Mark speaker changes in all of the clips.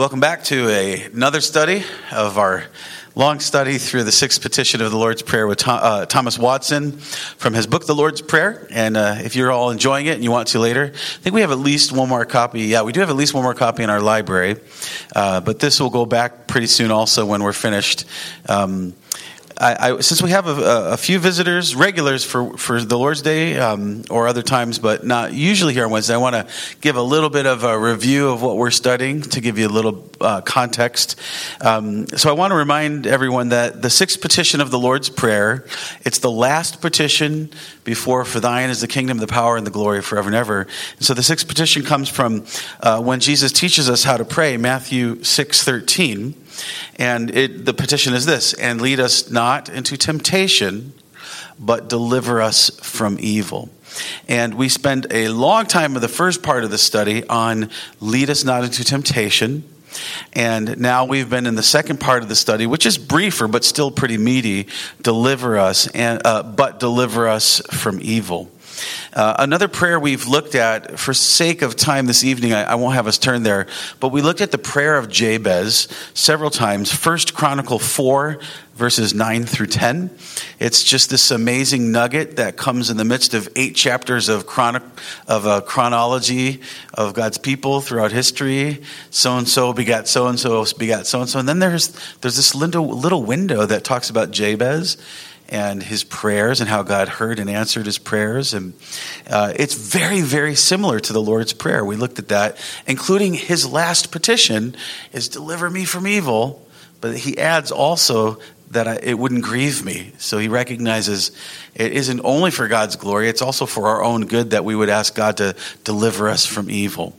Speaker 1: Welcome back to a, another study of our long study through the sixth petition of the Lord's Prayer with Tom, uh, Thomas Watson from his book, The Lord's Prayer. And uh, if you're all enjoying it and you want to later, I think we have at least one more copy. Yeah, we do have at least one more copy in our library. Uh, but this will go back pretty soon also when we're finished. Um, I, I, since we have a, a, few visitors, regulars for, for the Lord's Day um, or other times, but not usually here on Wednesday, I want to give a little bit of a review of what we're studying to give you a little uh, context. Um, so I want to remind everyone that the sixth petition of the Lord's Prayer, it's the last petition before "For Thine is the kingdom, the power, and the glory forever and ever." And so the sixth petition comes from uh, when Jesus teaches us how to pray, Matthew six thirteen. And it, the petition is this and lead us not into temptation, but deliver us from evil. And we spend a long time of the first part of the study on lead us not into temptation. And now we've been in the second part of the study, which is briefer but still pretty meaty. Deliver us, and uh, but deliver us from evil. Uh, another prayer we've looked at, for sake of time this evening, I, I, won't have us turn there, but we looked at the prayer of Jabez several times. First Chronicle 4, verses 9 through 10. It's just this amazing nugget that comes in the midst of eight chapters of, chronic, of a chronology of God's people throughout history. So and so begat so and so begat so and so. And then there's, there's this little, little window that talks about Jabez and his prayers and how God heard and answered his prayers. And uh, it's very, very similar to the Lord's Prayer. We looked at that, including his last petition is deliver me from evil. But he adds also that I, it wouldn't grieve me. So he recognizes it isn't only for God's glory, it's also for our own good that we would ask God to deliver us from evil.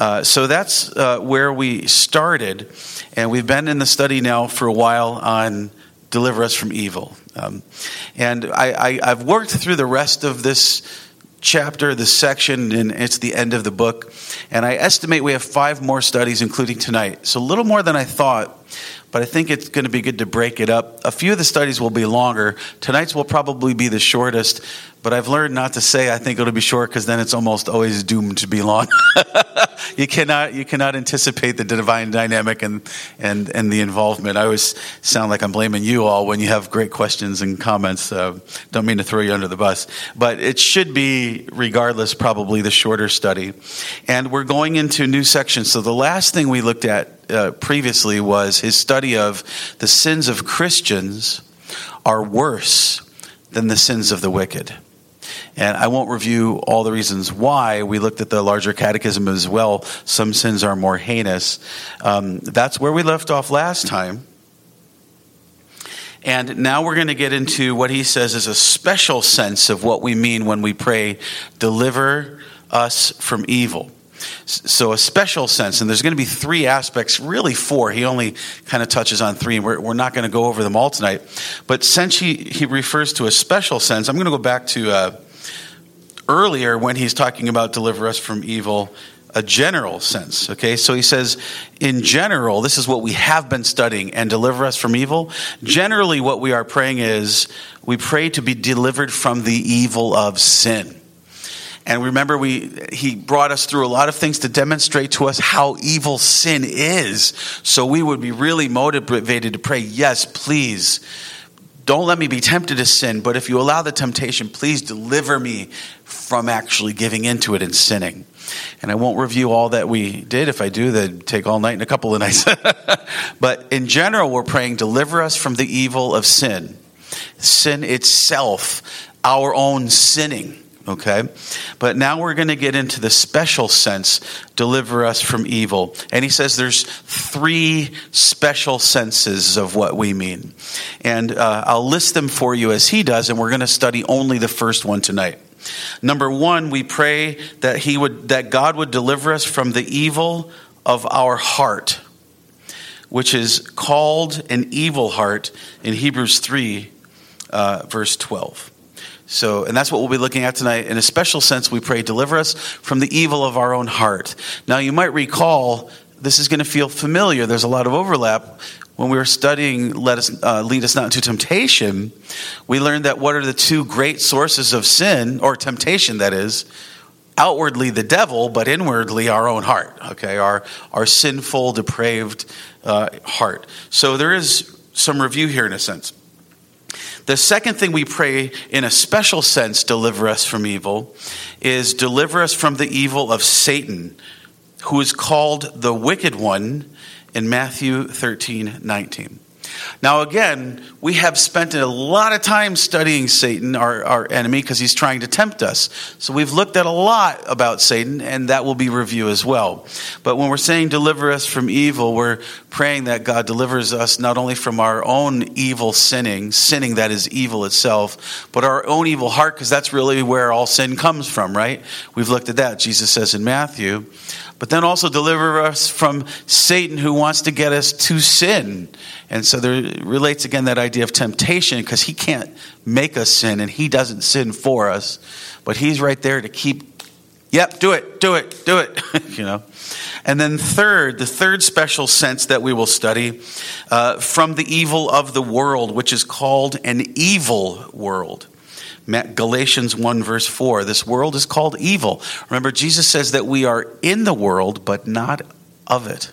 Speaker 1: Uh, so that's uh, where we started. And we've been in the study now for a while on deliver us from evil. Um, and I, I, have worked through the rest of this chapter, this section, and it's the end of the book. And I estimate we have five more studies, including tonight. So a little more than I thought, but I think it's going to be good to break it up. A few of the studies will be longer. Tonight's will probably be the shortest, but I've learned not to say I think it'll be short because then it's almost always doomed to be long. you cannot you cannot anticipate the divine dynamic and and and the involvement. I always sound like I'm blaming you all when you have great questions and comments. Uh, don't mean to throw you under the bus, but it should be regardless probably the shorter study. And we're going into new sections. So the last thing we looked at uh, previously was his study of the sins of Christians are worse than the sins of the wicked. And I won't review all the reasons why. We looked at the larger catechism as well. Some sins are more heinous. Um, that's where we left off last time. And now we're going to get into what he says is a special sense of what we mean when we pray, deliver us from evil. So, a special sense, and there's going to be three aspects, really four. He only kind of touches on three, and we're, we're not going to go over them all tonight. But since he, he refers to a special sense, I'm going to go back to uh, earlier when he's talking about deliver us from evil, a general sense. Okay, so he says, in general, this is what we have been studying and deliver us from evil. Generally, what we are praying is we pray to be delivered from the evil of sin. And remember, we, he brought us through a lot of things to demonstrate to us how evil sin is. So we would be really motivated to pray, yes, please don't let me be tempted to sin, but if you allow the temptation, please deliver me from actually giving into it and sinning. And I won't review all that we did. If I do, then take all night and a couple of nights. but in general, we're praying, deliver us from the evil of sin. Sin itself, our own sinning okay? But now we're going to get into the special sense deliver us from evil. And he says there's three special senses of what we mean. And uh, I'll list them for you as he does, and we're going to study only the first one tonight. Number one, we pray that he would that God would deliver us from the evil of our heart, which is called an evil heart in Hebrews 3, uh, verse 12. So, and that's what we'll be looking at tonight. In a special sense, we pray, deliver us from the evil of our own heart. Now, you might recall this is going to feel familiar. There's a lot of overlap. When we were studying Let Us uh, Lead Us Not into Temptation, we learned that what are the two great sources of sin, or temptation, that is, outwardly the devil, but inwardly our own heart, okay? Our, our sinful, depraved uh, heart. So there is some review here in a sense. The second thing we pray in a special sense, deliver us from evil, is deliver us from the evil of Satan, who is called the wicked one in Matthew 13 19. Now, again, we have spent a lot of time studying Satan, our, our enemy, because he's trying to tempt us. So we've looked at a lot about Satan, and that will be review as well. But when we're saying deliver us from evil, we're praying that God delivers us not only from our own evil sinning, sinning that is evil itself, but our own evil heart, because that's really where all sin comes from, right? We've looked at that. Jesus says in Matthew but then also deliver us from Satan who wants to get us to sin. And so there relates again that idea of temptation because he can't make us sin and he doesn't sin for us, but he's right there to keep, yep, do it, do it, do it, you know. And then third, the third special sense that we will study uh, from the evil of the world, which is called an evil world. Galatians 1, verse 4. This world is called evil. Remember, Jesus says that we are in the world, but not of it.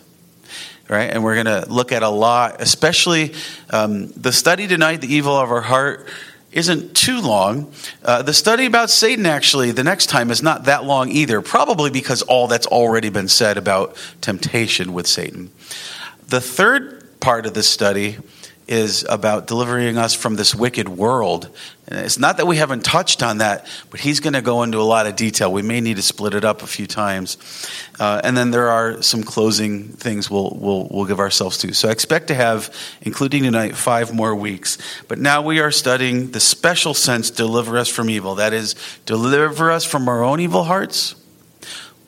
Speaker 1: Right? And we're going to look at a lot, especially um, the study tonight, The Evil of Our Heart, isn't too long. Uh, the study about Satan, actually, the next time is not that long either, probably because all that's already been said about temptation with Satan. The third part of the study is about delivering us from this wicked world. And it's not that we haven't touched on that, but he's going to go into a lot of detail. We may need to split it up a few times. Uh, and then there are some closing things we'll, we'll, we'll give ourselves to. So I expect to have, including tonight, five more weeks. But now we are studying the special sense, deliver us from evil. That is, deliver us from our own evil hearts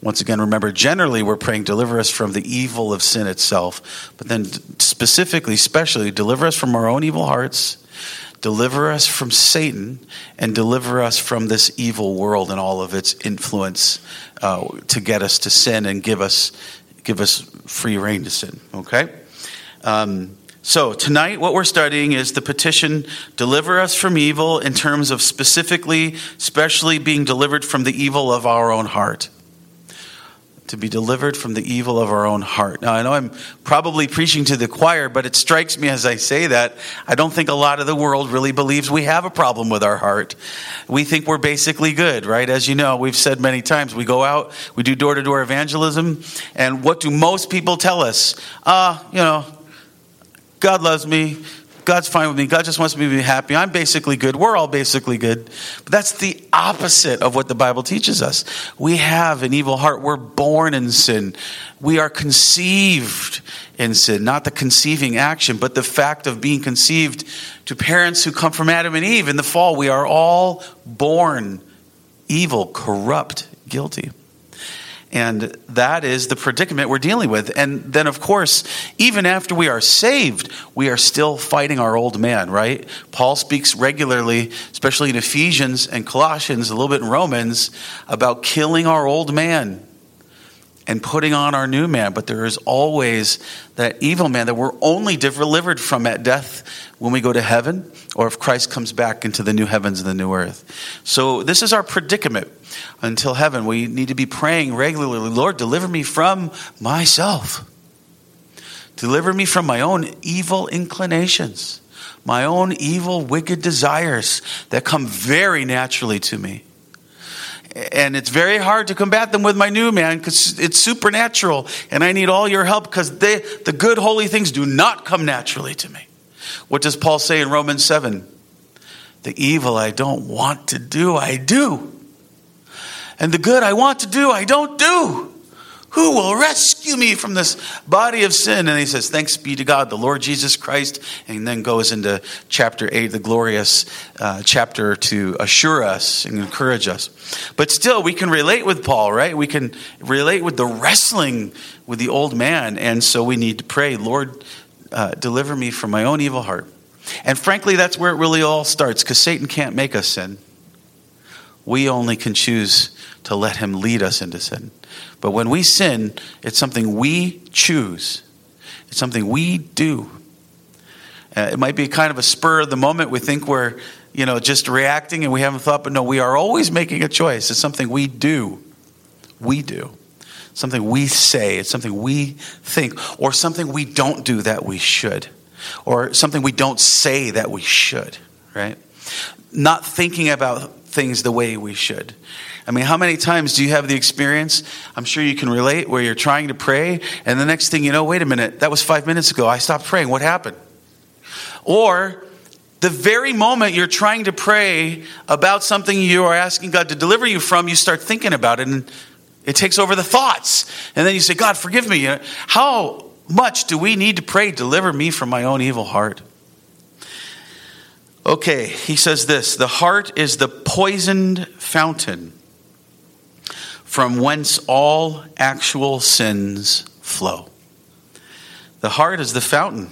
Speaker 1: once again, remember, generally we're praying, deliver us from the evil of sin itself. But then, specifically, especially, deliver us from our own evil hearts, deliver us from Satan, and deliver us from this evil world and all of its influence uh, to get us to sin and give us, give us free reign to sin. Okay? Um, so, tonight, what we're studying is the petition, deliver us from evil, in terms of specifically, especially being delivered from the evil of our own heart to be delivered from the evil of our own heart. Now, I know I'm probably preaching to the choir, but it strikes me as I say that, I don't think a lot of the world really believes we have a problem with our heart. We think we're basically good, right? As you know, we've said many times, we go out, we do door to door evangelism, and what do most people tell us? Ah, uh, you know, God loves me. God's fine with me. God just wants me to be happy. I'm basically good. We're all basically good. But that's the opposite of what the Bible teaches us. We have an evil heart. We're born in sin. We are conceived in sin, not the conceiving action, but the fact of being conceived to parents who come from Adam and Eve in the fall. We are all born evil, corrupt, guilty. And that is the predicament we're dealing with. And then, of course, even after we are saved, we are still fighting our old man, right? Paul speaks regularly, especially in Ephesians and Colossians, a little bit in Romans, about killing our old man and putting on our new man. But there is always that evil man that we're only delivered from at death when we go to heaven or if Christ comes back into the new heavens and the new earth. So, this is our predicament until heaven. We need to be praying regularly Lord, deliver me from myself. Deliver me from my own evil inclinations, my own evil, wicked desires that come very naturally to me. And it's very hard to combat them with my new man because it's supernatural. And I need all your help because they the good, holy things do not come naturally to me. What does Paul say in Romans 7? The evil I don't want to do, I do. And the good I want to do, I don't do. Who will rescue me from this body of sin? And he says, Thanks be to God, the Lord Jesus Christ. And then goes into chapter 8, the glorious uh, chapter to assure us and encourage us. But still, we can relate with Paul, right? We can relate with the wrestling with the old man. And so we need to pray, Lord, uh, deliver me from my own evil heart. And frankly, that's where it really all starts because Satan can't make us sin. We only can choose to let Him lead us into sin. But when we sin, it's something we choose, it's something we do. Uh, it might be kind of a spur of the moment. We think we're, you know, just reacting and we haven't thought, but no, we are always making a choice. It's something we do. we do, something we say, it's something we think, or something we don't do that we should, or something we don't say that we should, right? Not thinking about things the way we should. I mean, how many times do you have the experience? I'm sure you can relate where you're trying to pray, and the next thing you know, wait a minute, that was five minutes ago. I stopped praying. What happened? Or the very moment you're trying to pray about something you are asking God to deliver you from, you start thinking about it, and it takes over the thoughts. And then you say, God, forgive me. How much do we need to pray, deliver me from my own evil heart? Okay, he says this the heart is the poisoned fountain from whence all actual sins flow. The heart is the fountain.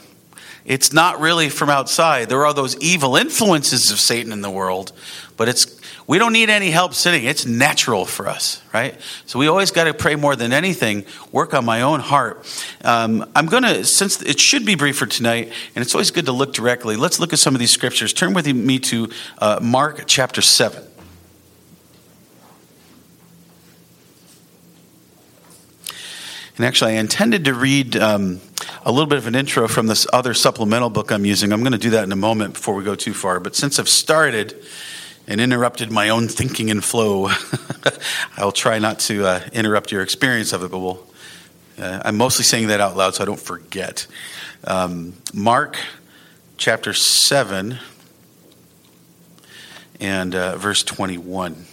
Speaker 1: It's not really from outside. There are those evil influences of Satan in the world, but it's we don't need any help sitting. It's natural for us, right? So we always got to pray more than anything, work on my own heart. Um, I'm going to, since it should be briefer tonight, and it's always good to look directly, let's look at some of these scriptures. Turn with me to uh, Mark chapter 7. And actually, I intended to read um, a little bit of an intro from this other supplemental book I'm using. I'm going to do that in a moment before we go too far. But since I've started and interrupted my own thinking and flow, I'll try not to uh, interrupt your experience of it, but we'll, uh, I'm mostly saying that out loud so I don't forget. Um, Mark chapter 7 and uh, verse 21.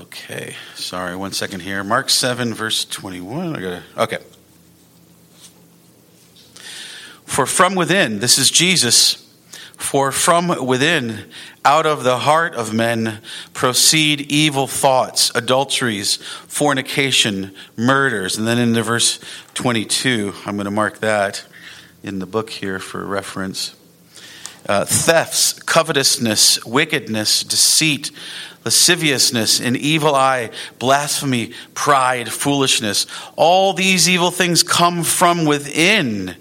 Speaker 1: Okay, sorry, one second here. Mark 7, verse 21. I gotta, okay. For from within, this is Jesus, for from within, out of the heart of men, proceed evil thoughts, adulteries, fornication, murders. And then in the verse 22, I'm going to mark that in the book here for reference. Uh, thefts, covetousness, wickedness, deceit, lasciviousness, an evil eye, blasphemy, pride, foolishness. All these evil things come from within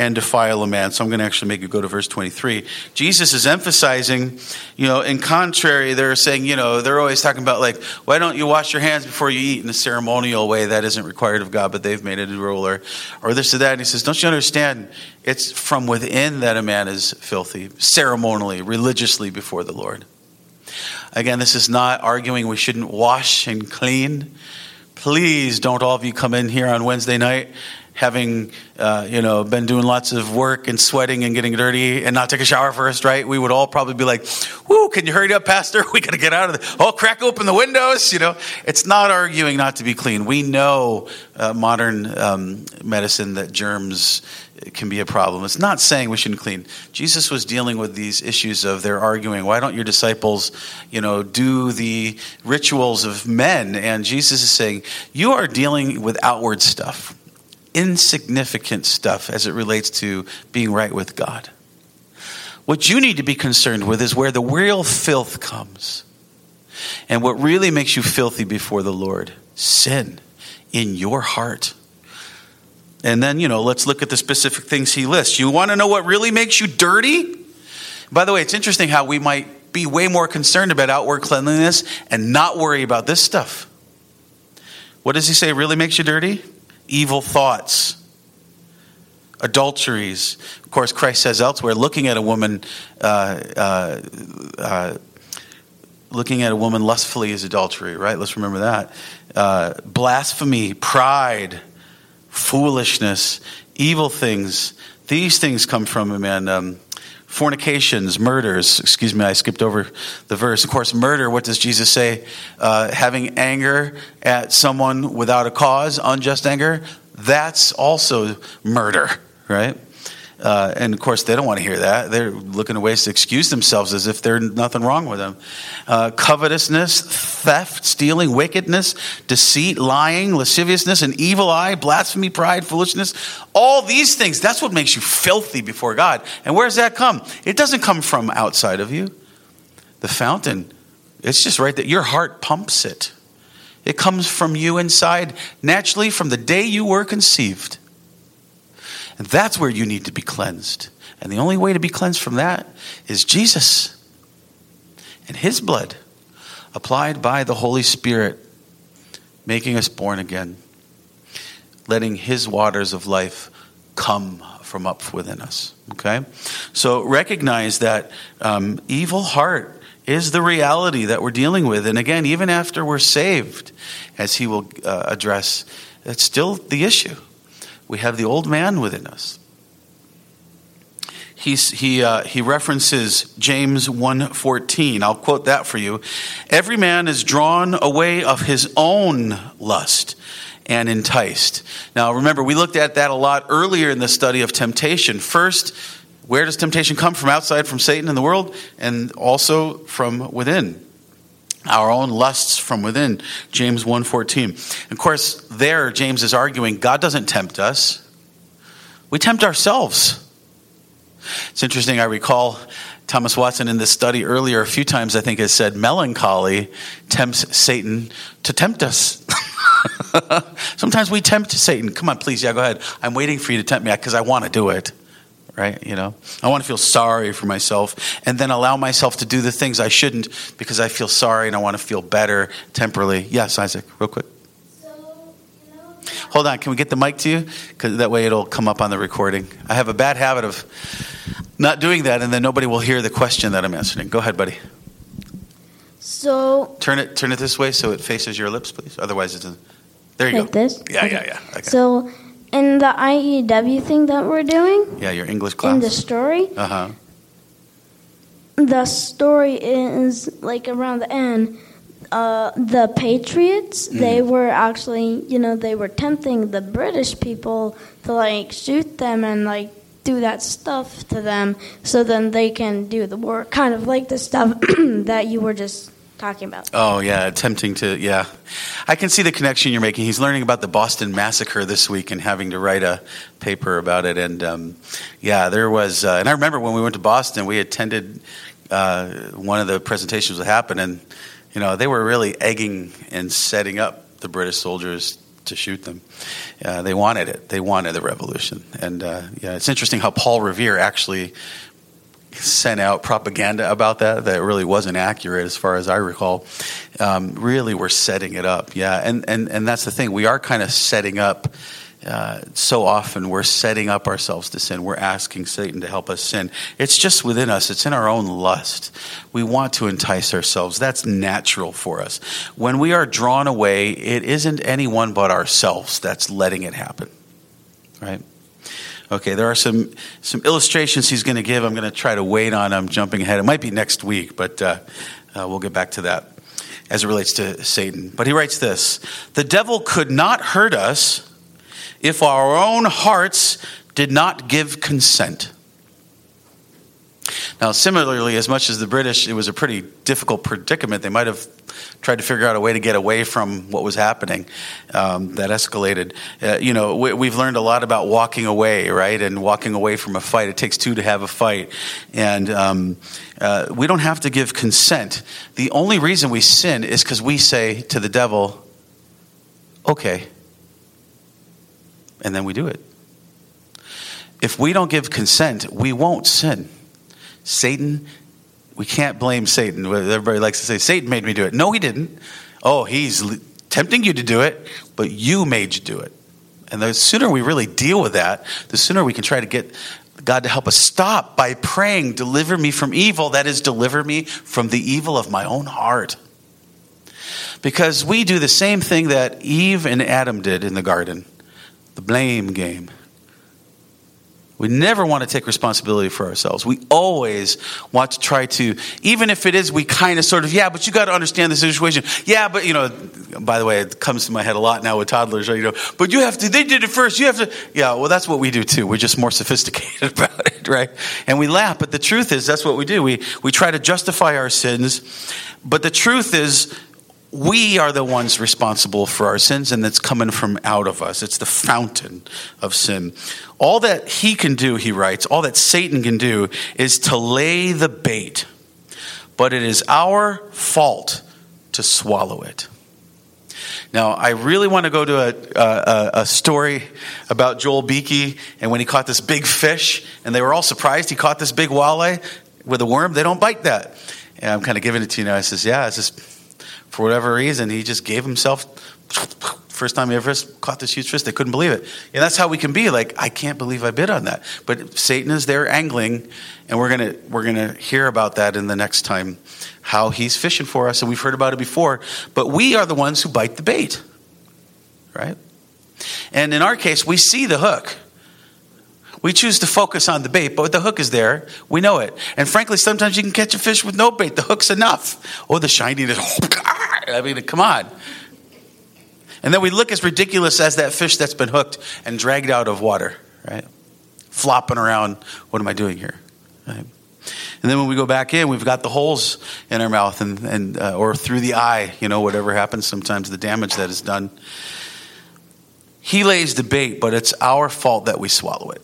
Speaker 1: and defile a man. So I'm going to actually make you go to verse 23. Jesus is emphasizing, you know, in contrary, they're saying, you know, they're always talking about like, why don't you wash your hands before you eat in a ceremonial way that isn't required of God, but they've made it a rule or, or this or that. And he says, don't you understand? It's from within that a man is filthy, ceremonially, religiously before the Lord. Again, this is not arguing we shouldn't wash and clean. Please don't all of you come in here on Wednesday night having uh, you know been doing lots of work and sweating and getting dirty and not take a shower first right? We would all probably be like whoo can you hurry up pastor? We got to get out of the oh crack open the windows you know? It's not arguing not to be clean. We know uh, modern um, medicine that germs can be a problem. It's not saying we shouldn't clean. Jesus was dealing with these issues of they're arguing why don't your disciples you know do the rituals of men? And jesus is saying you are dealing with outward stuff insignificant stuff as it relates to being right with God. What you need to be concerned with is where the real filth comes. And what really makes you filthy before the Lord sin in your heart. And then, you know, let's look at the specific things he lists. You want to know what really makes you dirty? By the way, it's interesting how we might be way more concerned about outward cleanliness and not worry about this stuff. What does he say really makes you dirty? Evil thoughts, adulteries. Of course, Christ says elsewhere, looking at a woman, uh, uh, uh, looking at a woman lustfully is adultery. Right? Let's remember that. Uh, blasphemy, pride, foolishness, evil things. These things come from a man. Um, fornications, murders. Excuse me, I skipped over the verse. Of course, murder, what does Jesus say? Uh, having anger at someone without a cause, unjust anger, that's also murder, right? Uh, and of course, they don't want to hear that. They're looking at ways to excuse themselves as if there's nothing wrong with them. Uh, covetousness, theft, stealing, wickedness, deceit, lying, lasciviousness, an evil eye, blasphemy, pride, foolishness. All these things, that's what makes you filthy before God. And where does that come? It doesn't come from outside of you. The fountain, it's just right that your heart pumps it. It comes from you inside, naturally, from the day you were conceived. And that's where you need to be cleansed. And the only way to be cleansed from that is Jesus and His blood applied by the Holy Spirit, making us born again, letting His waters of life come from up within us. Okay? So recognize that um, evil heart is the reality that we're dealing with. And again, even after we're saved, as he will uh, address, it's still the issue. We have the old man within us. He's, he, uh, he references James 1.14. I'll quote that for you. Every man is drawn away of his own lust and enticed. Now, remember, we looked at that a lot earlier in the study of temptation. First, where does temptation come from? Outside from Satan in the world, and also from within. Our own lusts from within. James 1:14. Of course, there James is arguing God doesn't tempt us. We tempt ourselves. It's interesting, I recall Thomas Watson in this study earlier a few times I think has said melancholy tempts Satan to tempt us. Sometimes we tempt Satan. Come on, please, yeah, go ahead. I'm waiting for you to tempt me because I want to do it. Right? You know, I want to feel sorry for myself and then allow myself to do the things I shouldn't because I feel sorry and I want to feel better temporarily. Yes, Isaac, real quick. Hold on, can we get the mic to you? Because that way it'll come up on the recording. I have a bad habit of not doing that, and then nobody will hear the question that I'm answering. Go ahead, buddy.
Speaker 2: So
Speaker 1: turn it turn it this way so it faces your lips, please. Otherwise, it's doesn't. There you
Speaker 2: like
Speaker 1: go.
Speaker 2: this.
Speaker 1: Yeah, yeah, yeah. Okay.
Speaker 2: So in the IEW thing that we're doing
Speaker 1: yeah, your English class.
Speaker 2: in the story,
Speaker 1: Uh huh.
Speaker 2: the story is like around the end. Uh, the Patriots, they were actually, you know, they were tempting the British people to like shoot them and like do that stuff to them, so then they can do the war, kind of like the stuff that you were just talking about.
Speaker 1: Oh yeah, attempting to yeah. I can see the connection you're making. He's learning about the Boston massacre this week and having to write a paper about it. And um, yeah, there was. Uh, and I remember when we went to Boston, we attended uh, one of the presentations that happened, and you know they were really egging and setting up the British soldiers to shoot them. Uh, they wanted it. They wanted the revolution. And uh, yeah, it's interesting how Paul Revere actually sent out propaganda about that that really wasn't accurate as far as I recall. Um, really, we're setting it up, yeah, and and and that's the thing. We are kind of setting up. Uh, so often we're setting up ourselves to sin. We're asking Satan to help us sin. It's just within us. It's in our own lust. We want to entice ourselves. That's natural for us. When we are drawn away, it isn't anyone but ourselves that's letting it happen. Right? Okay, there are some some illustrations he's going to give. I'm going to try to wait on. I'm jumping ahead. It might be next week, but uh, uh, we'll get back to that as it relates to Satan. But he writes this: the devil could not hurt us if our own hearts did not give consent. Now, similarly, as much as the British, it was a pretty difficult predicament. They might have tried to figure out a way to get away from what was happening um, that escalated. Uh, you know, we, have learned a lot about walking away, right? And walking away from a fight. It takes two to have a fight. And um, uh, we don't have to give consent. The only reason we sin is because we say to the devil, okay. And then we do it. If we don't give consent, we won't sin. Satan, we can't blame Satan. Everybody likes to say, Satan made me do it. No, he didn't. Oh, he's tempting you to do it, but you made you do it. And the sooner we really deal with that, the sooner we can try to get God to help us stop by praying, deliver me from evil. That is, deliver me from the evil of my own heart. Because we do the same thing that Eve and Adam did in the garden the blame game. We never want to take responsibility for ourselves. We always want to try to, even if it is, we kind of sort of, yeah, but you got to understand the situation. Yeah, but, you know, by the way, it comes to my head a lot now with toddlers? You know, but you have to, they did it first. You have to, yeah, well, that's what we do too. We're just more sophisticated about it, right? And we laugh, but the truth is, that's what we do. We, we try to justify our sins, but the truth is, we are the ones responsible for our sins, and it's coming from out of us. It's the fountain of sin. All that he can do, he writes, all that Satan can do is to lay the bait, but it is our fault to swallow it. Now, I really want to go to a, a, a, story about Joel Beeke and when he caught this big fish, and they were all surprised he caught this big walleye with a worm. They don't bite that. And I'm kind of giving it to you now. I says, Yeah, it's just For whatever reason, he just gave himself. First time he ever caught this huge fish, they couldn't believe it. And that's how we can be like, I can't believe I bid on that. But Satan is there angling, and we're gonna we're gonna hear about that in the next time, how he's fishing for us, and we've heard about it before. But we are the ones who bite the bait, right? And in our case, we see the hook. We choose to focus on the bait, but the hook is there. We know it. And frankly, sometimes you can catch a fish with no bait. The hook's enough. Oh, the shininess. I mean, come on. And then we look as ridiculous as that fish that's been hooked and dragged out of water, right? Flopping around. What am I doing here? Right? And then when we go back in, we've got the holes in our mouth and, and uh, or through the eye, you know, whatever happens sometimes, the damage that is done. He lays the bait, but it's our fault that we swallow it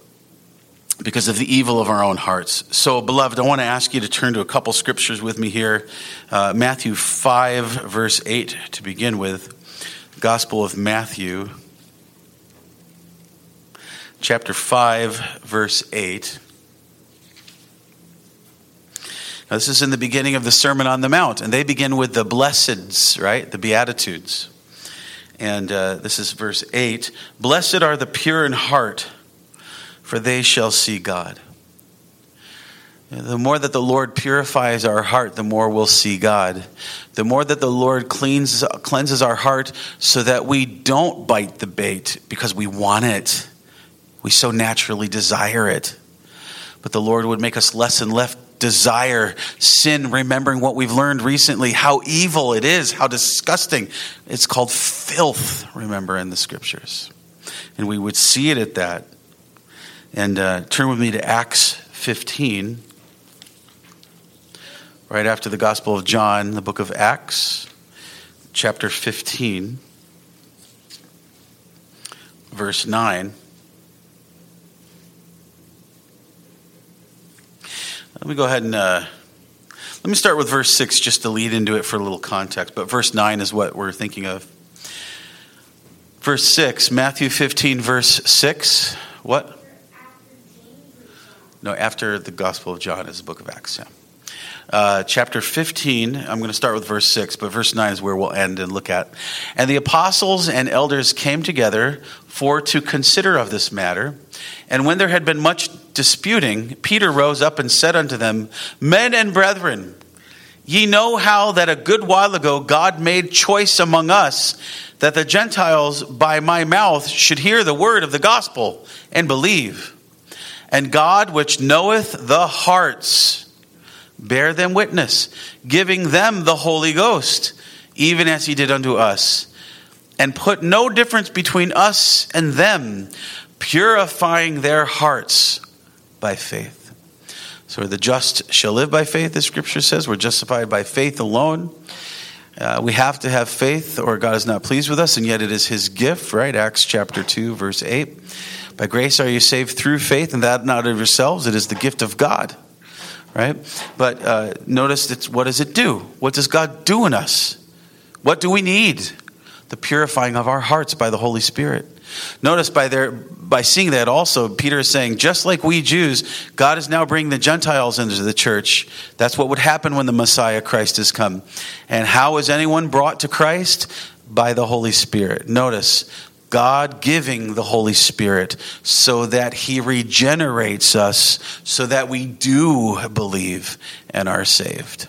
Speaker 1: because of the evil of our own hearts. So, beloved, I want to ask you to turn to a couple scriptures with me here. Uh, Matthew 5, verse 8 to begin with. Gospel of Matthew, chapter 5, verse 8. Now, this is in the beginning of the Sermon on the Mount, and they begin with the blesseds, right? The Beatitudes. And uh, this is verse 8 Blessed are the pure in heart for they shall see God. The more that the Lord purifies our heart, the more we'll see God. The more that the Lord cleans, cleanses our heart so that we don't bite the bait because we want it. We so naturally desire it. But the Lord would make us less and less desire sin, remembering what we've learned recently, how evil it is, how disgusting. It's called filth, remember, in the scriptures. And we would see it at that. And uh, turn with me to Acts 15, right after the Gospel of John, the book of Acts, chapter 15, verse 9. Let me go ahead and uh, let me start with verse 6 just to lead into it for a little context. But verse 9 is what we're thinking of. Verse 6, Matthew 15, verse 6. What? No, after the Gospel of John is the book of Acts. Yeah. Uh, chapter 15, I'm going to start with verse 6, but verse 9 is where we'll end and look at. And the apostles and elders came together for to consider of this matter. And when there had been much disputing, Peter rose up and said unto them, Men and brethren, ye know how that a good while ago God made choice among us that the Gentiles by my mouth should hear the word of the gospel and believe. And God, which knoweth the hearts, bear them witness, giving them the Holy Ghost, even as he did unto us, and put no difference between us and them, purifying their hearts by faith. So the just shall live by faith, the scripture says. We're justified by faith alone. Uh, we have to have faith, or God is not pleased with us, and yet it is his gift, right? Acts chapter 2, verse 8. By grace are you saved through faith, and that not of yourselves. It is the gift of God. Right? But uh, notice that what does it do? What does God do in us? What do we need? The purifying of our hearts by the Holy Spirit. Notice by their by seeing that also, Peter is saying, just like we Jews, God is now bringing the Gentiles into the church. That's what would happen when the Messiah Christ has come. And how is anyone brought to Christ? By the Holy Spirit. Notice God giving the Holy Spirit so that He regenerates us so that we do believe and are saved.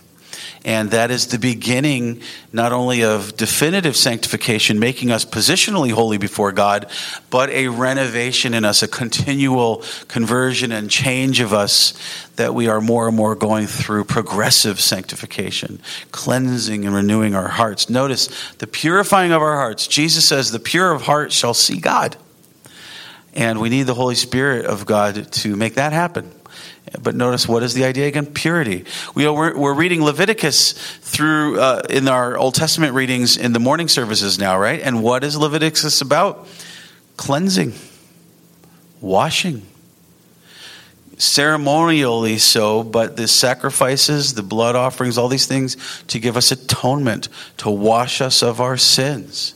Speaker 1: And that is the beginning not only of definitive sanctification, making us positionally holy before God, but a renovation in us, a continual conversion and change of us that we are more and more going through progressive sanctification, cleansing and renewing our hearts. Notice the purifying of our hearts. Jesus says, The pure of heart shall see God. And we need the Holy Spirit of God to make that happen. But notice what is the idea again? Purity. We are, we're, we're reading Leviticus through uh, in our Old Testament readings in the morning services now, right? And what is Leviticus about? Cleansing, washing, ceremonially so, but the sacrifices, the blood offerings, all these things to give us atonement, to wash us of our sins.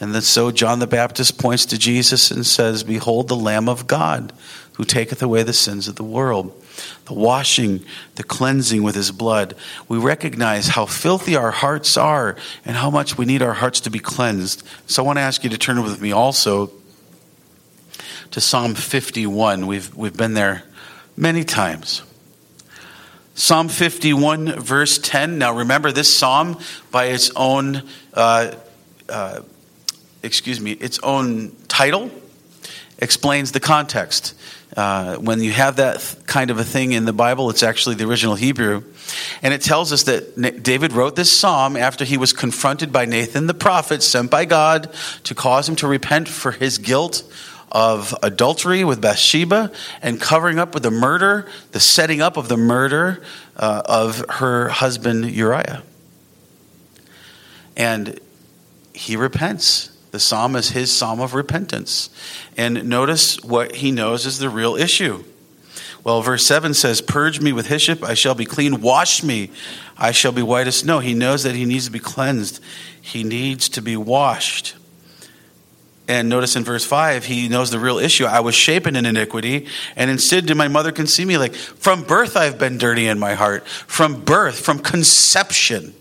Speaker 1: And then so John the Baptist points to Jesus and says, Behold the Lamb of God who taketh away the sins of the world. The washing, the cleansing with his blood, we recognize how filthy our hearts are and how much we need our hearts to be cleansed. So I want to ask you to turn with me also to Psalm 51. We've, we've been there many times. Psalm 51, verse 10. Now remember, this psalm, by its own, uh, uh, excuse me, its own title, explains the context. Uh, when you have that th- kind of a thing in the Bible, it's actually the original Hebrew. And it tells us that David wrote this psalm after he was confronted by Nathan the prophet, sent by God to cause him to repent for his guilt of adultery with Bathsheba and covering up with the murder, the setting up of the murder uh, of her husband Uriah. And he repents. The psalm is his psalm of repentance. And notice what he knows is the real issue. Well, verse 7 says, Purge me with hyssop, I shall be clean. Wash me, I shall be white as snow. He knows that he needs to be cleansed, he needs to be washed. And notice in verse 5, he knows the real issue. I was shapen in iniquity, and instead did my mother conceive me. Like, from birth I've been dirty in my heart. From birth, from conception,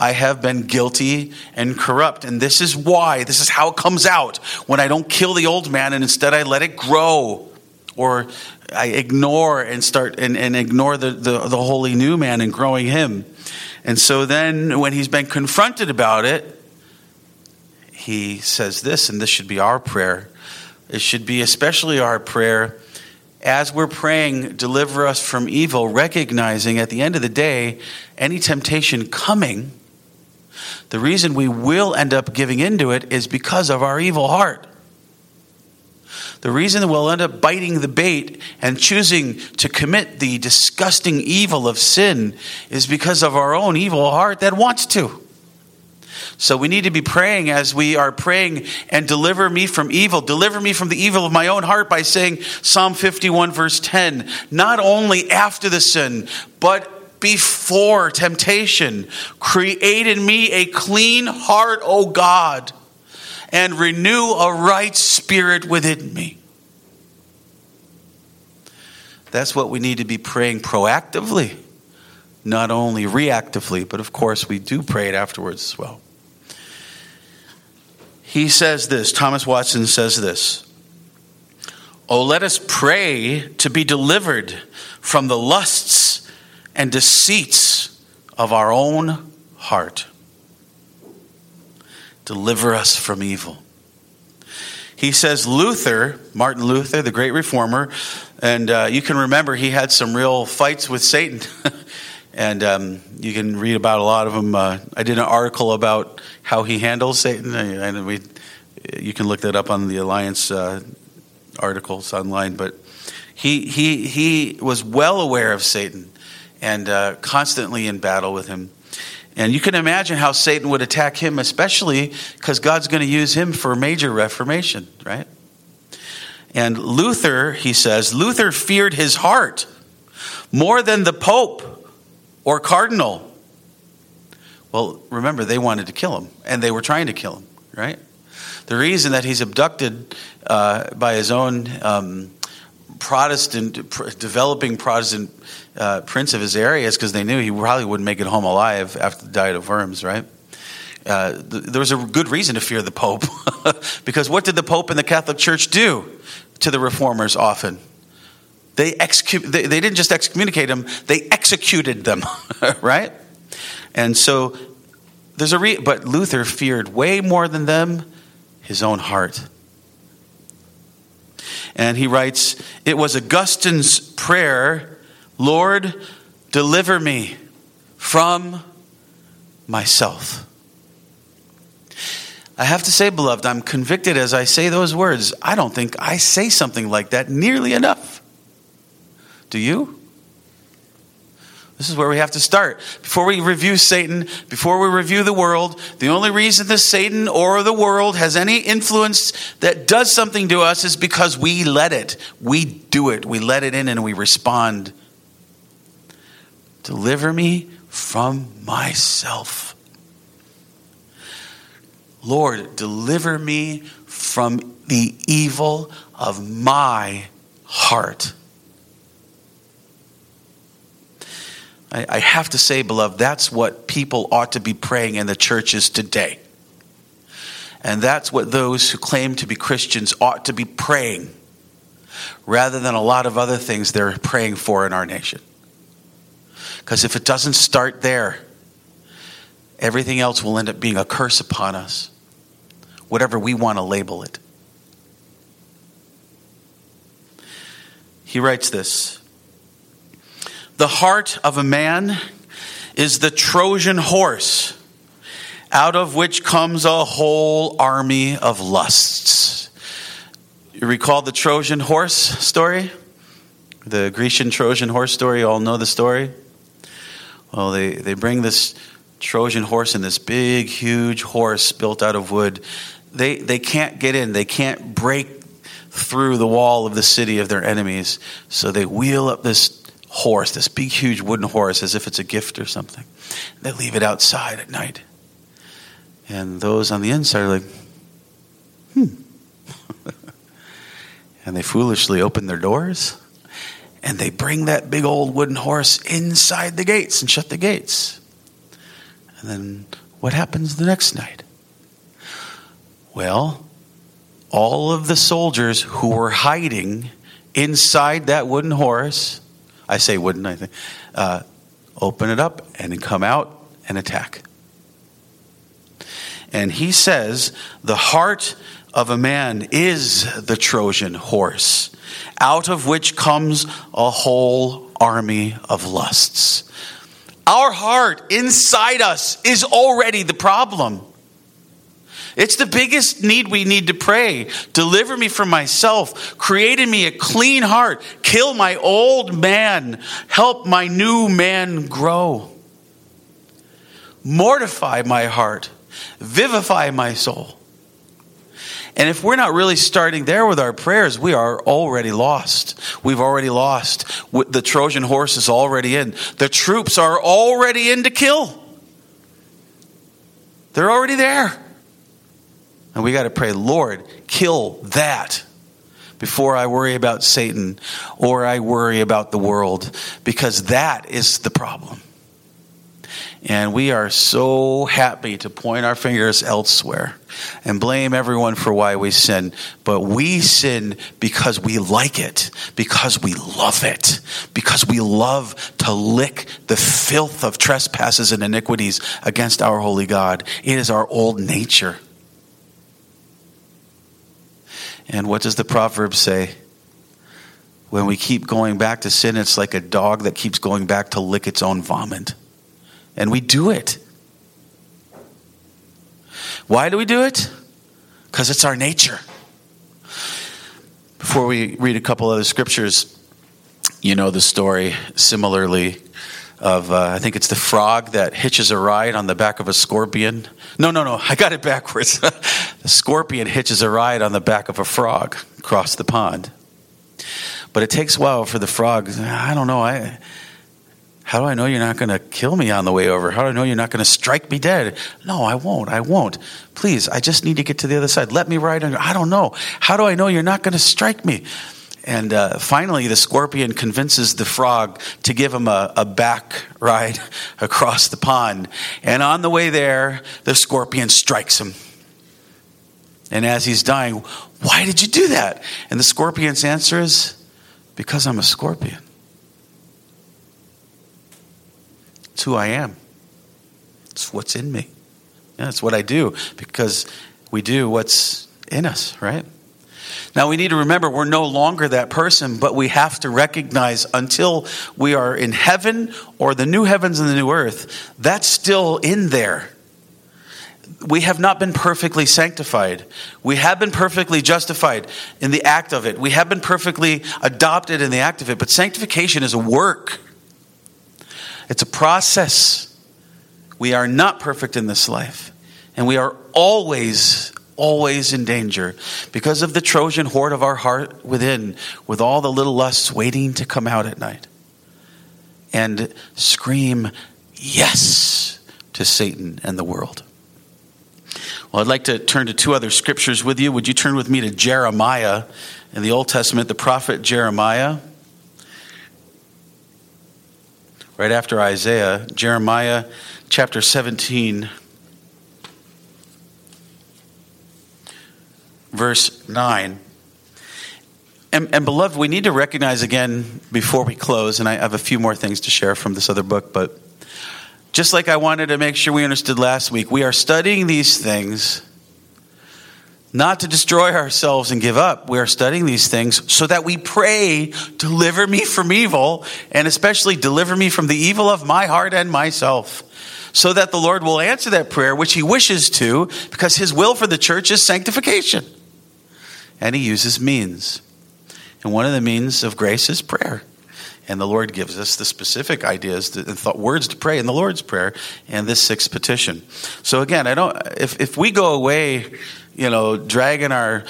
Speaker 1: I have been guilty and corrupt. And this is why, this is how it comes out when I don't kill the old man and instead I let it grow. Or I ignore and start and, and ignore the, the, the holy new man and growing him. And so then when he's been confronted about it, he says this, and this should be our prayer. It should be especially our prayer as we're praying, deliver us from evil, recognizing at the end of the day, any temptation coming, the reason we will end up giving into it is because of our evil heart. The reason we'll end up biting the bait and choosing to commit the disgusting evil of sin is because of our own evil heart that wants to. So we need to be praying as we are praying and deliver me from evil. Deliver me from the evil of my own heart by saying Psalm 51, verse 10. Not only after the sin, but before temptation. Create in me a clean heart, O God, and renew a right spirit within me. That's what we need to be praying proactively, not only reactively, but of course we do pray it afterwards as well he says this Thomas Watson says this Oh, let us pray to be delivered from the lusts and deceits of our own heart. Deliver us from evil. He says Luther, Martin Luther, the great reformer, and uh, you can remember he had some real fights with Satan. and um, you can read about a lot of them. Uh, I did an article about how he handles Satan, and we, you can look that up on the Alliance uh, articles online. But he he he was well aware of Satan and uh, constantly in battle with him. And you can imagine how Satan would attack him, especially because God's going to use him for major reformation, right? And Luther, he says, Luther feared his heart more than the Pope or Cardinal. Well, remember, they wanted to kill him, and they were trying to kill him, right? The reason that he's abducted uh, by his own um, Protestant, pr- developing Protestant uh, prince of his area is because they knew he probably wouldn't make it home alive after the diet of worms, right? Uh, th- there was a good reason to fear the Pope. because what did the Pope and the Catholic Church do to the reformers often? They, excu- they, they didn't just excommunicate them, they executed them, right? And so there's a re- but Luther feared way more than them his own heart. And he writes, It was Augustine's prayer, Lord, deliver me from myself. I have to say, beloved, I'm convicted as I say those words. I don't think I say something like that nearly enough. Do you? This is where we have to start. Before we review Satan, before we review the world, the only reason that Satan or the world has any influence that does something to us is because we let it. We do it. We let it in and we respond. Deliver me from myself. Lord, deliver me from the evil of my heart. I, I have to say, beloved, that's what people ought to be praying in the churches today. And that's what those who claim to be Christians ought to be praying, rather than a lot of other things they're praying for in our nation. Because if it doesn't start there, everything else will end up being a curse upon us, whatever we want to label it. He writes this The heart of a man is the Trojan horse, out of which comes a whole army of lusts. You recall the Trojan horse story? The Grecian Trojan horse story, you all know the story? Well, they, they bring this Trojan horse and this big, huge horse built out of wood. They, they can't get in, they can't break through the wall of the city of their enemies. So they wheel up this horse, this big, huge wooden horse, as if it's a gift or something. They leave it outside at night. And those on the inside are like, hmm. and they foolishly open their doors and they bring that big old wooden horse inside the gates and shut the gates. And then what happens the next night? Well, all of the soldiers who were hiding inside that wooden horse, I say wouldn't, I think, uh, open it up and come out and attack. And he says, the heart of a man is the Trojan horse, out of which comes a whole army of lusts. Our heart inside us is already the problem. It's the biggest need we need to pray. Deliver me from myself. Create in me a clean heart. Kill my old man. Help my new man grow. Mortify my heart. Vivify my soul. And if we're not really starting there with our prayers, we are already lost. We've already lost. The Trojan horse is already in. The troops are already in to kill. They're already there. And we got to pray, Lord, kill that before I worry about Satan or I worry about the world, because that is the problem. And we are so happy to point our fingers elsewhere and blame everyone for why we sin. But we sin because we like it, because we love it, because we love to lick the filth of trespasses and iniquities against our holy God. It is our old nature. And what does the proverb say? When we keep going back to sin, it's like a dog that keeps going back to lick its own vomit. And we do it. Why do we do it? Because it's our nature. Before we read a couple other scriptures, you know the story similarly of, uh, I think it's the frog that hitches a ride on the back of a scorpion. No, no, no, I got it backwards. the scorpion hitches a ride on the back of a frog across the pond. But it takes a while for the frog, I don't know, I, how do I know you're not going to kill me on the way over? How do I know you're not going to strike me dead? No, I won't. I won't. Please, I just need to get to the other side. Let me ride on. I don't know. How do I know you're not going to strike me? And uh, finally, the scorpion convinces the frog to give him a, a, back ride across the pond. And on the way there, the scorpion strikes him. And as he's dying, why did you do that? And the scorpion's answer is, because I'm a scorpion. It's who I am, it's what's in me. Yeah, it's what I do because we do what's in us, right? Now we need to remember we're no longer that person, but we have to recognize until we are in heaven or the new heavens and the new earth, that's still in there. We have not been perfectly sanctified. We have been perfectly justified in the act of it. We have been perfectly adopted in the act of it. But sanctification is a work, it's a process. We are not perfect in this life. And we are always always in danger because of the Trojan horde of our heart within, with all the little lusts waiting to come out at night and scream yes to Satan and the world. Well, I'd like to turn to two other scriptures with you. Would you turn with me to Jeremiah in the Old Testament, the prophet Jeremiah? right after Isaiah, Jeremiah chapter 17, verse 9. And, and, beloved, we need to recognize again before we close, and I have a few more things to share from this other book, but just like I wanted to make sure we understood last week, we are studying these things not to destroy ourselves and give up. We are studying these things so that we pray, deliver me from evil, and especially deliver me from the evil of my heart and myself. So that the Lord will answer that prayer, which He wishes to, because His will for the church is sanctification. And He uses means. And one of the means of grace is prayer. And the Lord gives us the specific ideas and thought, words to pray in the Lord's Prayer and this sixth petition. So again, I don't. If if we go away, you know, dragging our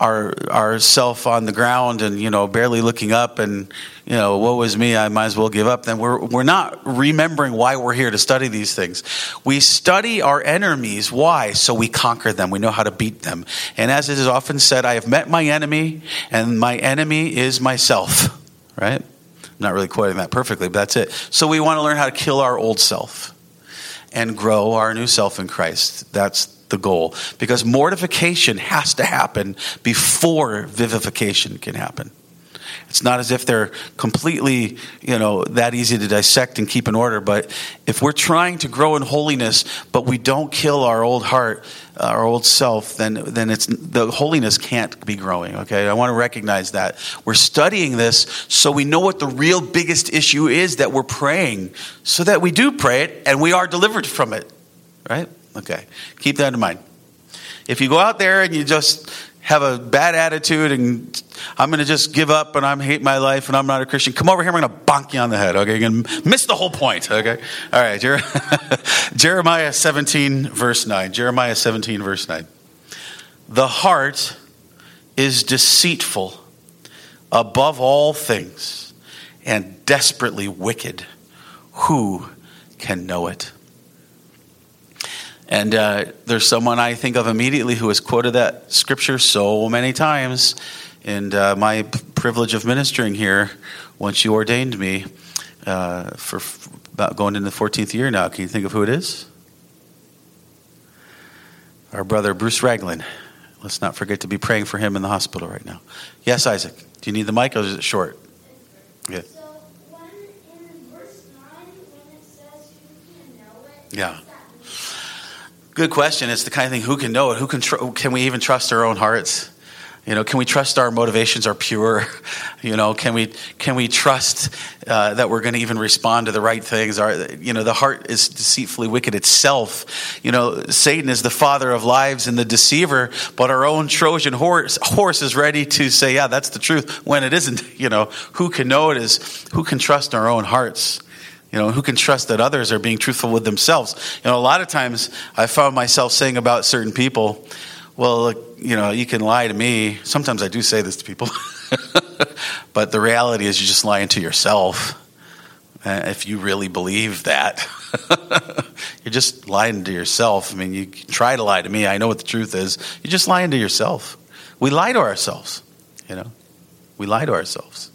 Speaker 1: our ourself on the ground and you know barely looking up and you know what was me i might as well give up then we're we're not remembering why we're here to study these things. We study our enemies. Why? So we conquer them. We know how to beat them. And as it is often said i have met my enemy and my enemy is myself right? I'm not really quoting that perfectly but that's it. So we want to learn how to kill our old self and grow our new self in christ. That's the goal because mortification has to happen before vivification can happen. It's not as if they're completely, you know, that easy to dissect and keep in order. But if we're trying to grow in holiness, but we don't kill our old heart, uh, our old self, then then it's the holiness can't be growing. Okay, I want to recognize that we're studying this so we know what the real biggest issue is that we're praying, so that we do pray it and we are delivered from it. Right. Okay, keep that in mind. If you go out there and you just have a bad attitude and I'm going to just give up and I'm hate my life and I'm not a Christian, come over here. I'm going to bonk you on the head. Okay, you're going to miss the whole point. Okay, all right. Jer- Jeremiah 17 verse 9. Jeremiah 17 verse 9. The heart is deceitful above all things and desperately wicked. Who can know it? And uh, there's someone I think of immediately who has quoted that scripture so many times. And uh, my privilege of ministering here, once you ordained me uh, for f- about going into the 14th year now, can you think of who it is? Our brother Bruce Ragland. Let's not forget to be praying for him in the hospital right now. Yes, Isaac. Do you need the mic or is it short?
Speaker 2: Yeah. So when in verse 9, it says who can know it,
Speaker 1: yeah. Good question. It's the kind of thing who can know it? Who can, tr- can we even trust our own hearts? You know, can we trust our motivations are pure? You know, can we can we trust uh, that we're going to even respond to the right things? Our, you know, the heart is deceitfully wicked itself. You know, Satan is the father of lives and the deceiver, but our own Trojan horse, horse is ready to say, "Yeah, that's the truth." When it isn't, you know, who can know it is who can trust our own hearts. You know, who can trust that others are being truthful with themselves? You know, a lot of times I found myself saying about certain people, well, you know, you can lie to me. Sometimes I do say this to people. but the reality is you're just lying to yourself. If you really believe that, you're just lying to yourself. I mean, you try to lie to me. I know what the truth is. You're just lying to yourself. We lie to ourselves, you know. We lie to ourselves.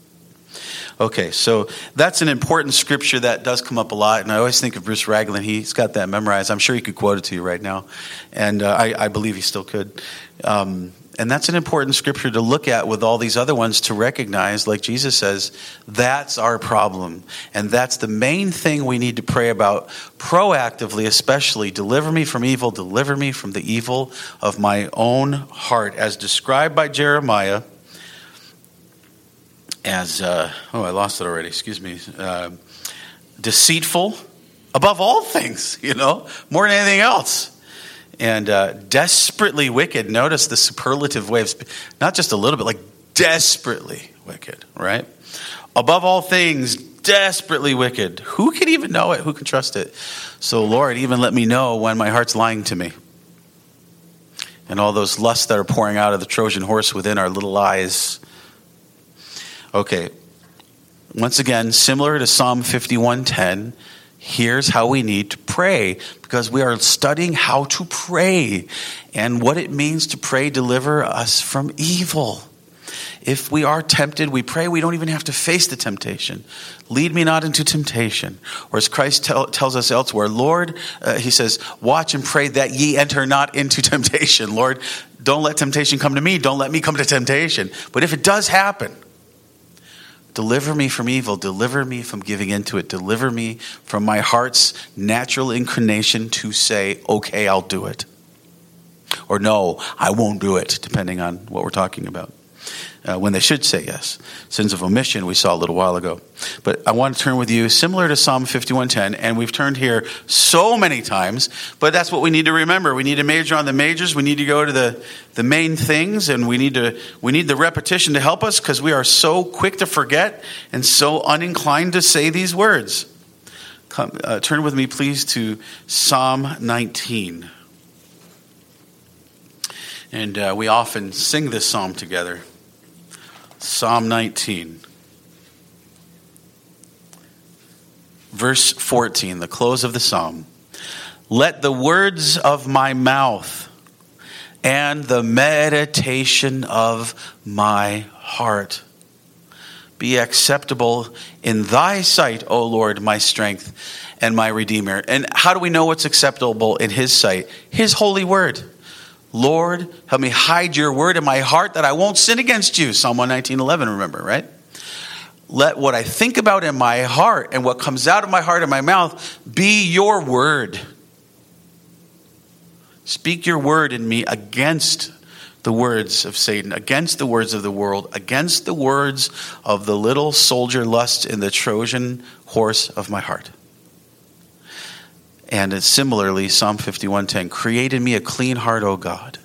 Speaker 1: Okay, so that's an important scripture that does come up a lot, and I always think of Bruce Ragland. He's got that memorized. I'm sure he could quote it to you right now, and uh, I, I, believe he still could. Um, and that's an important scripture to look at with all these other ones to recognize, like Jesus says, that's our problem. And that's the main thing we need to pray about proactively, especially. Deliver me from evil, deliver me from the evil of my own heart, as described by Jeremiah as, uh, oh, I lost it already, excuse me, uh, deceitful above all things, you know, more than anything else. And uh, desperately wicked. Notice the superlative way waves, not just a little bit, like desperately wicked, right? Above all things, desperately wicked. Who can even know it? Who can trust it? So, Lord, even let me know when my heart's lying to me. And all those lusts that are pouring out of the Trojan horse within our little eyes Okay. Once again, similar to Psalm 51:10, here's how we need to pray because we are studying how to pray and what it means to pray deliver us from evil. if we are tempted, we pray we don't even have to face the temptation. Lead me not into temptation. Or as Christ tell, tells us elsewhere, Lord, uh, he says, watch and pray that ye enter not into temptation. Lord, don't let temptation come to me. Don't let me come to temptation. But if it does happen, Deliver me from evil. Deliver me from giving into it. Deliver me from my heart's natural inclination to say, okay, I'll do it. Or no, I won't do it, depending on what we're talking about uh, when they should say yes. Sins of omission we saw a little while ago. But I want to turn with you similar to Psalm 51:10 and we've turned here so many times, but that's what we need to remember. We need to major on the majors, we need to go to the the main things and we need to we need the repetition to help us because we are so quick to forget and so uninclined to say these words. Come, uh, turn with me please to Psalm 19. And uh, we often sing this psalm together. Psalm 19. Verse 14, the close of the psalm. Let the words of my mouth and the meditation of my heart be acceptable in thy sight, O Lord, my strength and my redeemer. And how do we know what's acceptable in his sight? His holy word. Lord, help me hide your word in my heart that I won't sin against you. Psalm 119.11, remember, right? Let what I think about in my heart and what comes out of my heart and my mouth be your word. Speak your word in me against the words of Satan, against the words of the world, against the words of the little soldier lust in the Trojan horse of my heart. And similarly, Psalm 51:10, create in me a clean heart, O God.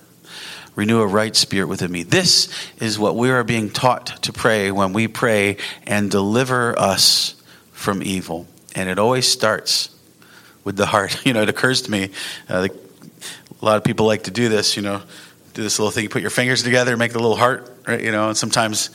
Speaker 1: Renew a right spirit within me. This is what we are being taught to pray when we pray and deliver us from evil. And it always starts with the heart. You know, it occurs to me, uh, the, a lot of people like to do this, you know, do this little thing, you put your fingers together, make the little heart, right? You know, and sometimes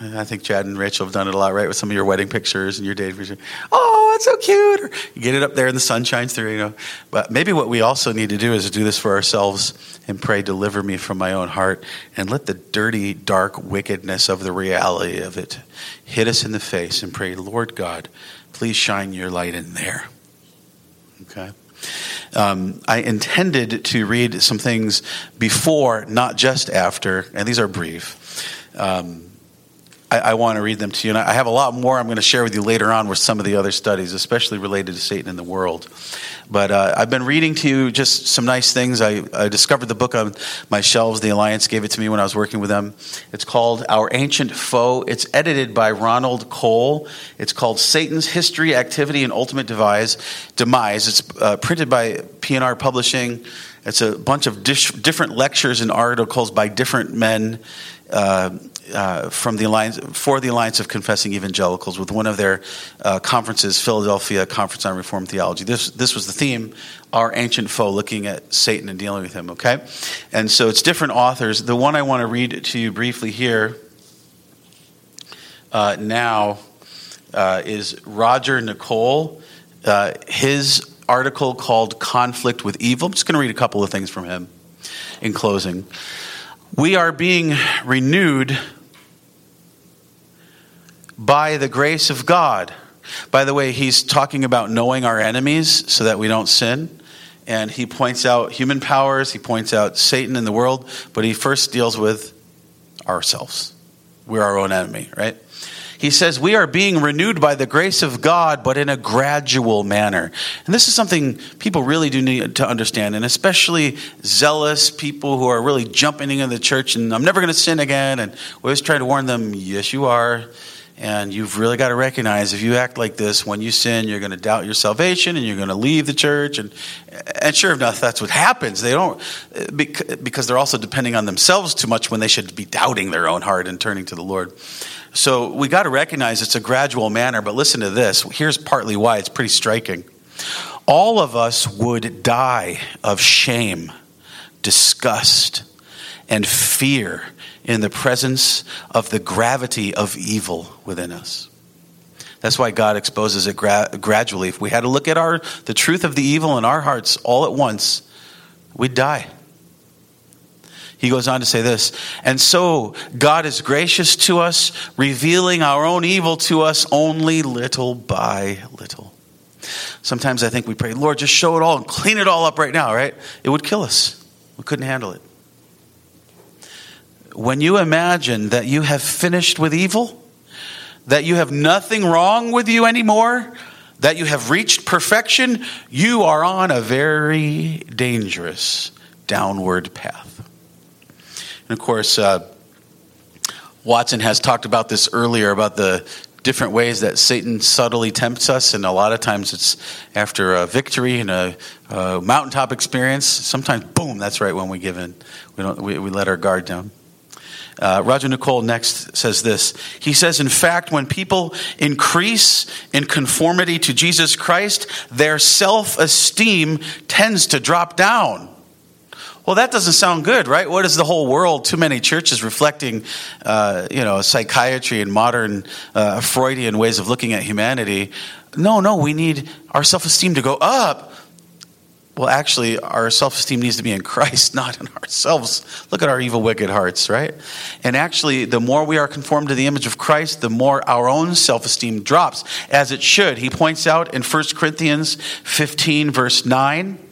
Speaker 1: I think Chad and Rachel have done it a lot, right? With some of your wedding pictures and your date pictures. Oh, it's so cute. Or you get it up there and the sun shines through, you know. But maybe what we also need to do is do this for ourselves and pray, deliver me from my own heart and let the dirty, dark wickedness of the reality of it hit us in the face and pray, Lord God, please shine your light in there. Okay? Um, I intended to read some things before, not just after, and these are brief. Um, I, I want to read them to you. And I have a lot more I'm going to share with you later on with some of the other studies, especially related to Satan in the world. But uh, I've been reading to you just some nice things. I, I, discovered the book on my shelves. The Alliance gave it to me when I was working with them. It's called Our Ancient Foe. It's edited by Ronald Kohl. It's called Satan's History, Activity, and Ultimate Demise. Demise. It's uh, printed by P&R Publishing. It's a bunch of dish, different lectures and articles by different men. Uh, uh, from the alliance for the Alliance of Confessing Evangelicals with one of their uh, conferences, Philadelphia Conference on Reformed Theology. This this was the theme, our ancient foe, looking at Satan and dealing with him. Okay, and so it's different authors. The one I want to read to you briefly here uh, now uh, is Roger Nicole. Uh, his article called "Conflict with Evil." I'm just going to read a couple of things from him in closing. We are being renewed by the grace of God. By the way, he's talking about knowing our enemies so that we don't sin. And he points out human powers, he points out Satan in the world, but he first deals with ourselves. We're our own enemy, right? He says, We are being renewed by the grace of God, but in a gradual manner. And this is something people really do need to understand, and especially zealous people who are really jumping into the church and I'm never going to sin again. And we always try to warn them, Yes, you are. And you've really got to recognize if you act like this, when you sin, you're going to doubt your salvation and you're going to leave the church. And, and sure enough, that's what happens. They don't, because they're also depending on themselves too much when they should be doubting their own heart and turning to the Lord. So we got to recognize it's a gradual manner, but listen to this. Here's partly why it's pretty striking. All of us would die of shame, disgust, and fear in the presence of the gravity of evil within us. That's why God exposes it gra- gradually. If we had to look at our the truth of the evil in our hearts all at once, we'd die. He goes on to say this And so God is gracious to us, revealing our own evil to us only little by little. Sometimes I think we pray, Lord, just show it all and clean it all up right now, right? It would kill us. We couldn't handle it. When you imagine that you have finished with evil, that you have nothing wrong with you anymore, that you have reached perfection, you are on a very dangerous downward path. And of course, uh, Watson has talked about this earlier about the different ways that Satan subtly tempts us, and a lot of times it's after a victory and a, a mountaintop experience. Sometimes, boom, that's right when we give in. We, don't, we, we let our guard down. Uh, Roger Nicole next says this. He says, in fact, when people increase in conformity to Jesus Christ, their self esteem tends to drop down. Well, that doesn't sound good, right? What is the whole world? Too many churches reflecting, uh, you know, psychiatry and modern uh, Freudian ways of looking at humanity. No, no, we need our self esteem to go up. Well, actually, our self esteem needs to be in Christ, not in ourselves. Look at our evil, wicked hearts, right? And actually, the more we are conformed to the image of Christ, the more our own self esteem drops, as it should. He points out in 1 Corinthians 15, verse 9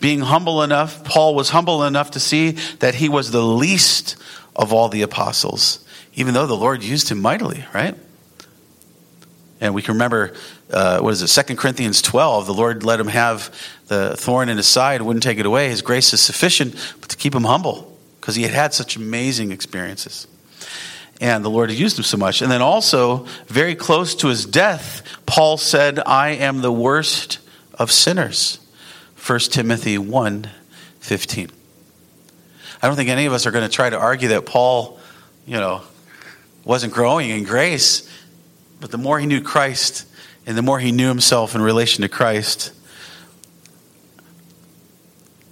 Speaker 1: being humble enough, Paul was humble enough to see that he was the least of all the apostles, even though the Lord used him mightily, right? And we can remember, uh, what is it, 2 Corinthians 12, the Lord let him have the thorn in his side, wouldn't take it away. His grace is sufficient, but to keep him humble, because he had had such amazing experiences. And the Lord had used him so much. And then also, very close to his death, Paul said, I am the worst of sinners. 1 Timothy 1 15. I don't think any of us are going to try to argue that Paul, you know, wasn't growing in grace, but the more he knew Christ and the more he knew himself in relation to Christ,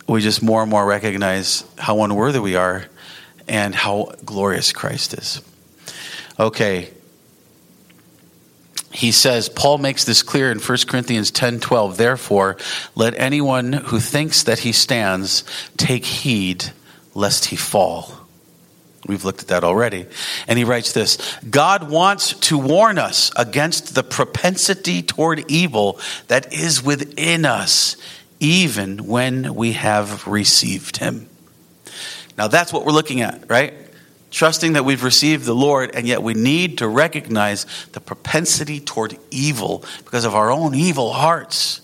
Speaker 1: we just more and more recognize how unworthy we are and how glorious Christ is. Okay, he says, Paul makes this clear in 1 Corinthians 10 12. Therefore, let anyone who thinks that he stands take heed lest he fall. We've looked at that already. And he writes this God wants to warn us against the propensity toward evil that is within us, even when we have received him. Now, that's what we're looking at, right? Trusting that we've received the Lord, and yet we need to recognize the propensity toward evil because of our own evil hearts.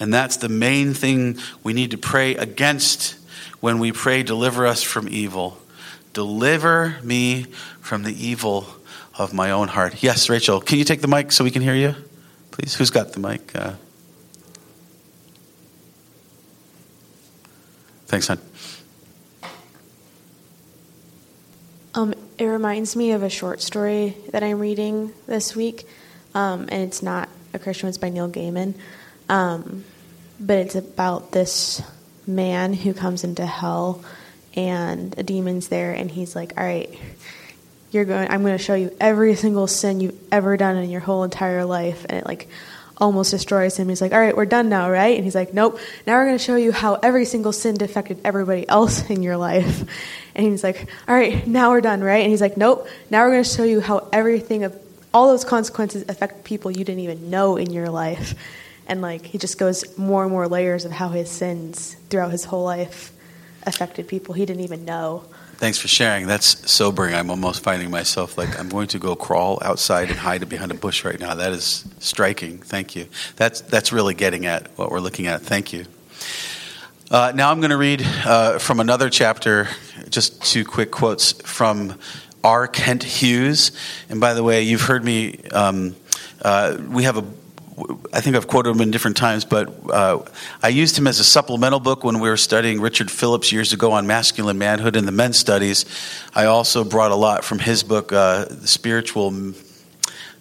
Speaker 1: And that's the main thing we need to pray against when we pray, Deliver us from evil. Deliver me from the evil of my own heart. Yes, Rachel, can you take the mic so we can hear you? Please. Who's got the mic? Uh, thanks, hon.
Speaker 3: Um, it reminds me of a short story that I'm reading this week, um, and it's not a Christian. It's by Neil Gaiman, um, but it's about this man who comes into hell, and a demon's there, and he's like, "All right, you're going. I'm going to show you every single sin you've ever done in your whole entire life," and it like almost destroys him. He's like, All right, we're done now, right? And he's like, Nope, now we're going to show you how every single sin affected everybody else in your life. And he's like, All right, now we're done, right? And he's like, Nope, now we're going to show you how everything of all those consequences affect people you didn't even know in your life. And like, he just goes more and more layers of how his sins throughout his whole life affected people he didn't even know.
Speaker 1: Thanks for sharing. That's sobering. I'm almost finding myself like I'm going to go crawl outside and hide behind a bush right now. That is striking. Thank you. That's that's really getting at what we're looking at. Thank you. Uh, now I'm going to read uh, from another chapter. Just two quick quotes from R. Kent Hughes. And by the way, you've heard me. Um, uh, we have a I think I've quoted him in different times, but uh, I used him as a supplemental book when we were studying Richard Phillips years ago on masculine manhood in the men's studies. I also brought a lot from his book, uh, Spiritual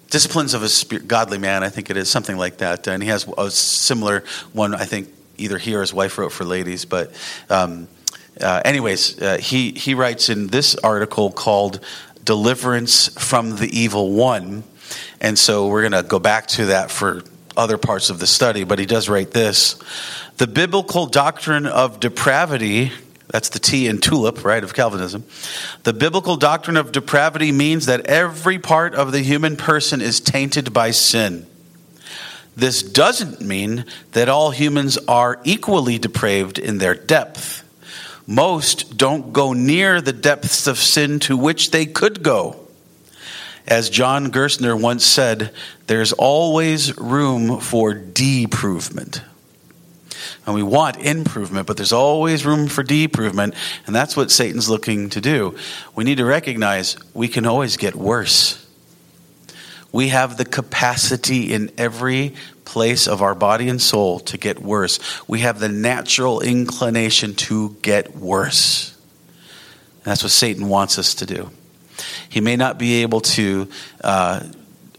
Speaker 1: Disciplines of a Godly Man, I think it is, something like that. And he has a similar one, I think either he or his wife wrote for ladies. But, um, uh, anyways, uh, he, he writes in this article called Deliverance from the Evil One and so we're going to go back to that for other parts of the study, but he does write this The biblical doctrine of depravity, that's the T in tulip, right, of Calvinism. The biblical doctrine of depravity means that every part of the human person is tainted by sin. This doesn't mean that all humans are equally depraved in their depth. Most don't go near the depths of sin to which they could go. As John Gerstner once said, there's always room for deprovement. And we want improvement, but there's always room for deprovement, and that's what Satan's looking to do. We need to recognize we can always get worse. We have the capacity in every place of our body and soul to get worse. We have the natural inclination to get worse. And that's what Satan wants us to do. He may not be able to uh,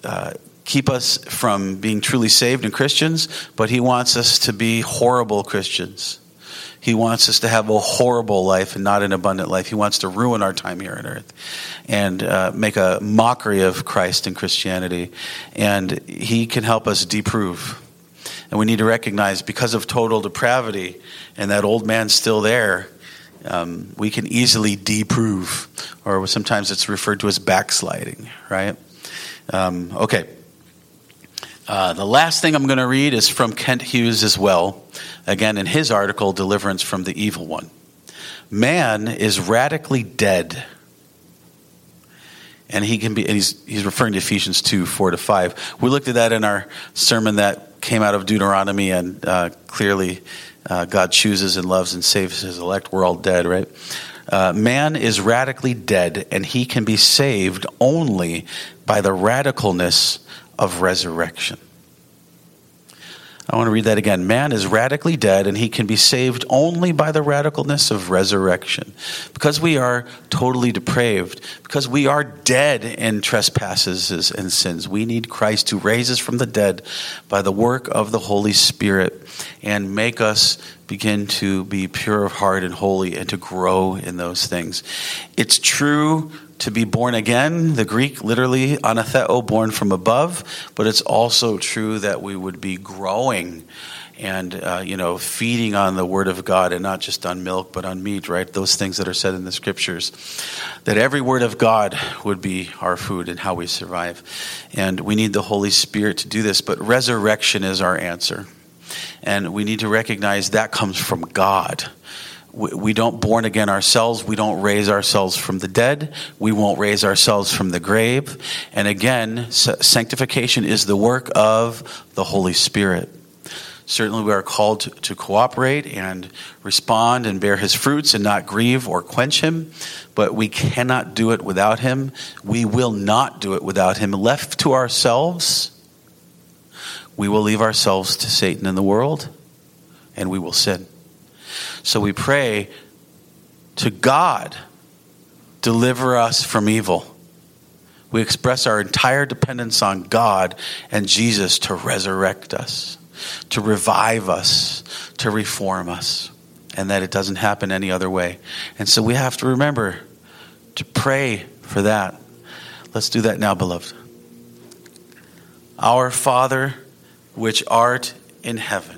Speaker 1: uh, keep us from being truly saved and Christians, but he wants us to be horrible Christians. He wants us to have a horrible life and not an abundant life. He wants to ruin our time here on earth and uh, make a mockery of Christ and Christianity. And He can help us deprove. And we need to recognize because of total depravity and that old man still there, um, we can easily deprove, or sometimes it's referred to as backsliding, right? Um, okay. Uh, the last thing I'm going to read is from Kent Hughes as well, again in his article, Deliverance from the Evil One. Man is radically dead. And he can be, and he's, he's referring to Ephesians 2 4 to 5. We looked at that in our sermon that came out of Deuteronomy, and uh, clearly uh, God chooses and loves and saves his elect. We're all dead, right? Uh, man is radically dead, and he can be saved only by the radicalness of resurrection. I want to read that again. Man is radically dead, and he can be saved only by the radicalness of resurrection. Because we are totally depraved, because we are dead in trespasses and sins, we need Christ to raise us from the dead by the work of the Holy Spirit and make us begin to be pure of heart and holy and to grow in those things. It's true to be born again, the Greek literally anothen, born from above, but it's also true that we would be growing and uh, you know feeding on the word of god and not just on milk but on meat right? Those things that are said in the scriptures that every word of god would be our food and how we survive. And we need the holy spirit to do this. But resurrection is our answer. And we need to recognize that comes from god we don't born again ourselves. We don't raise ourselves from the dead. We won't raise ourselves from the grave. And again, sanctification is the work of the Holy Spirit. Certainly, we are called to, cooperate and respond and bear his fruits and not grieve or quench him, but we cannot do it without him. We will not do it without him. Left to ourselves, we will leave ourselves to Satan and the world, and we will sin. So we pray to God, deliver us from evil. We express our entire dependence on God and Jesus to resurrect us, to revive us, to reform us, and that it doesn't happen any other way. And so we have to remember to pray for that. Let's do that now, beloved. Our Father, which art in heaven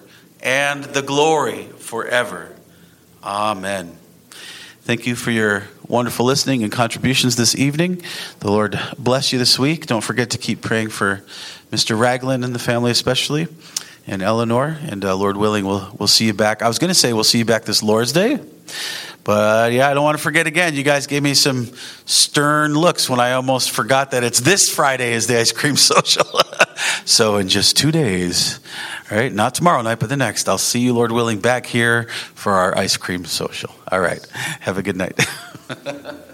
Speaker 1: and the glory forever. Amen. Thank you for your wonderful listening and contributions this evening. The Lord bless you this week. Don't forget to keep praying for Mr. Ragland and the family, especially, and Eleanor. And uh, Lord willing, we'll, we'll see you back. I was going to say we'll see you back this Lord's Day. But yeah, I don't want to forget again. You guys gave me some stern looks when I almost forgot that it's this Friday is the ice cream social. So in just two days, all right, not tomorrow night, but the next. I'll see you, Lord willing, back here for our ice cream social. All right, have a good night.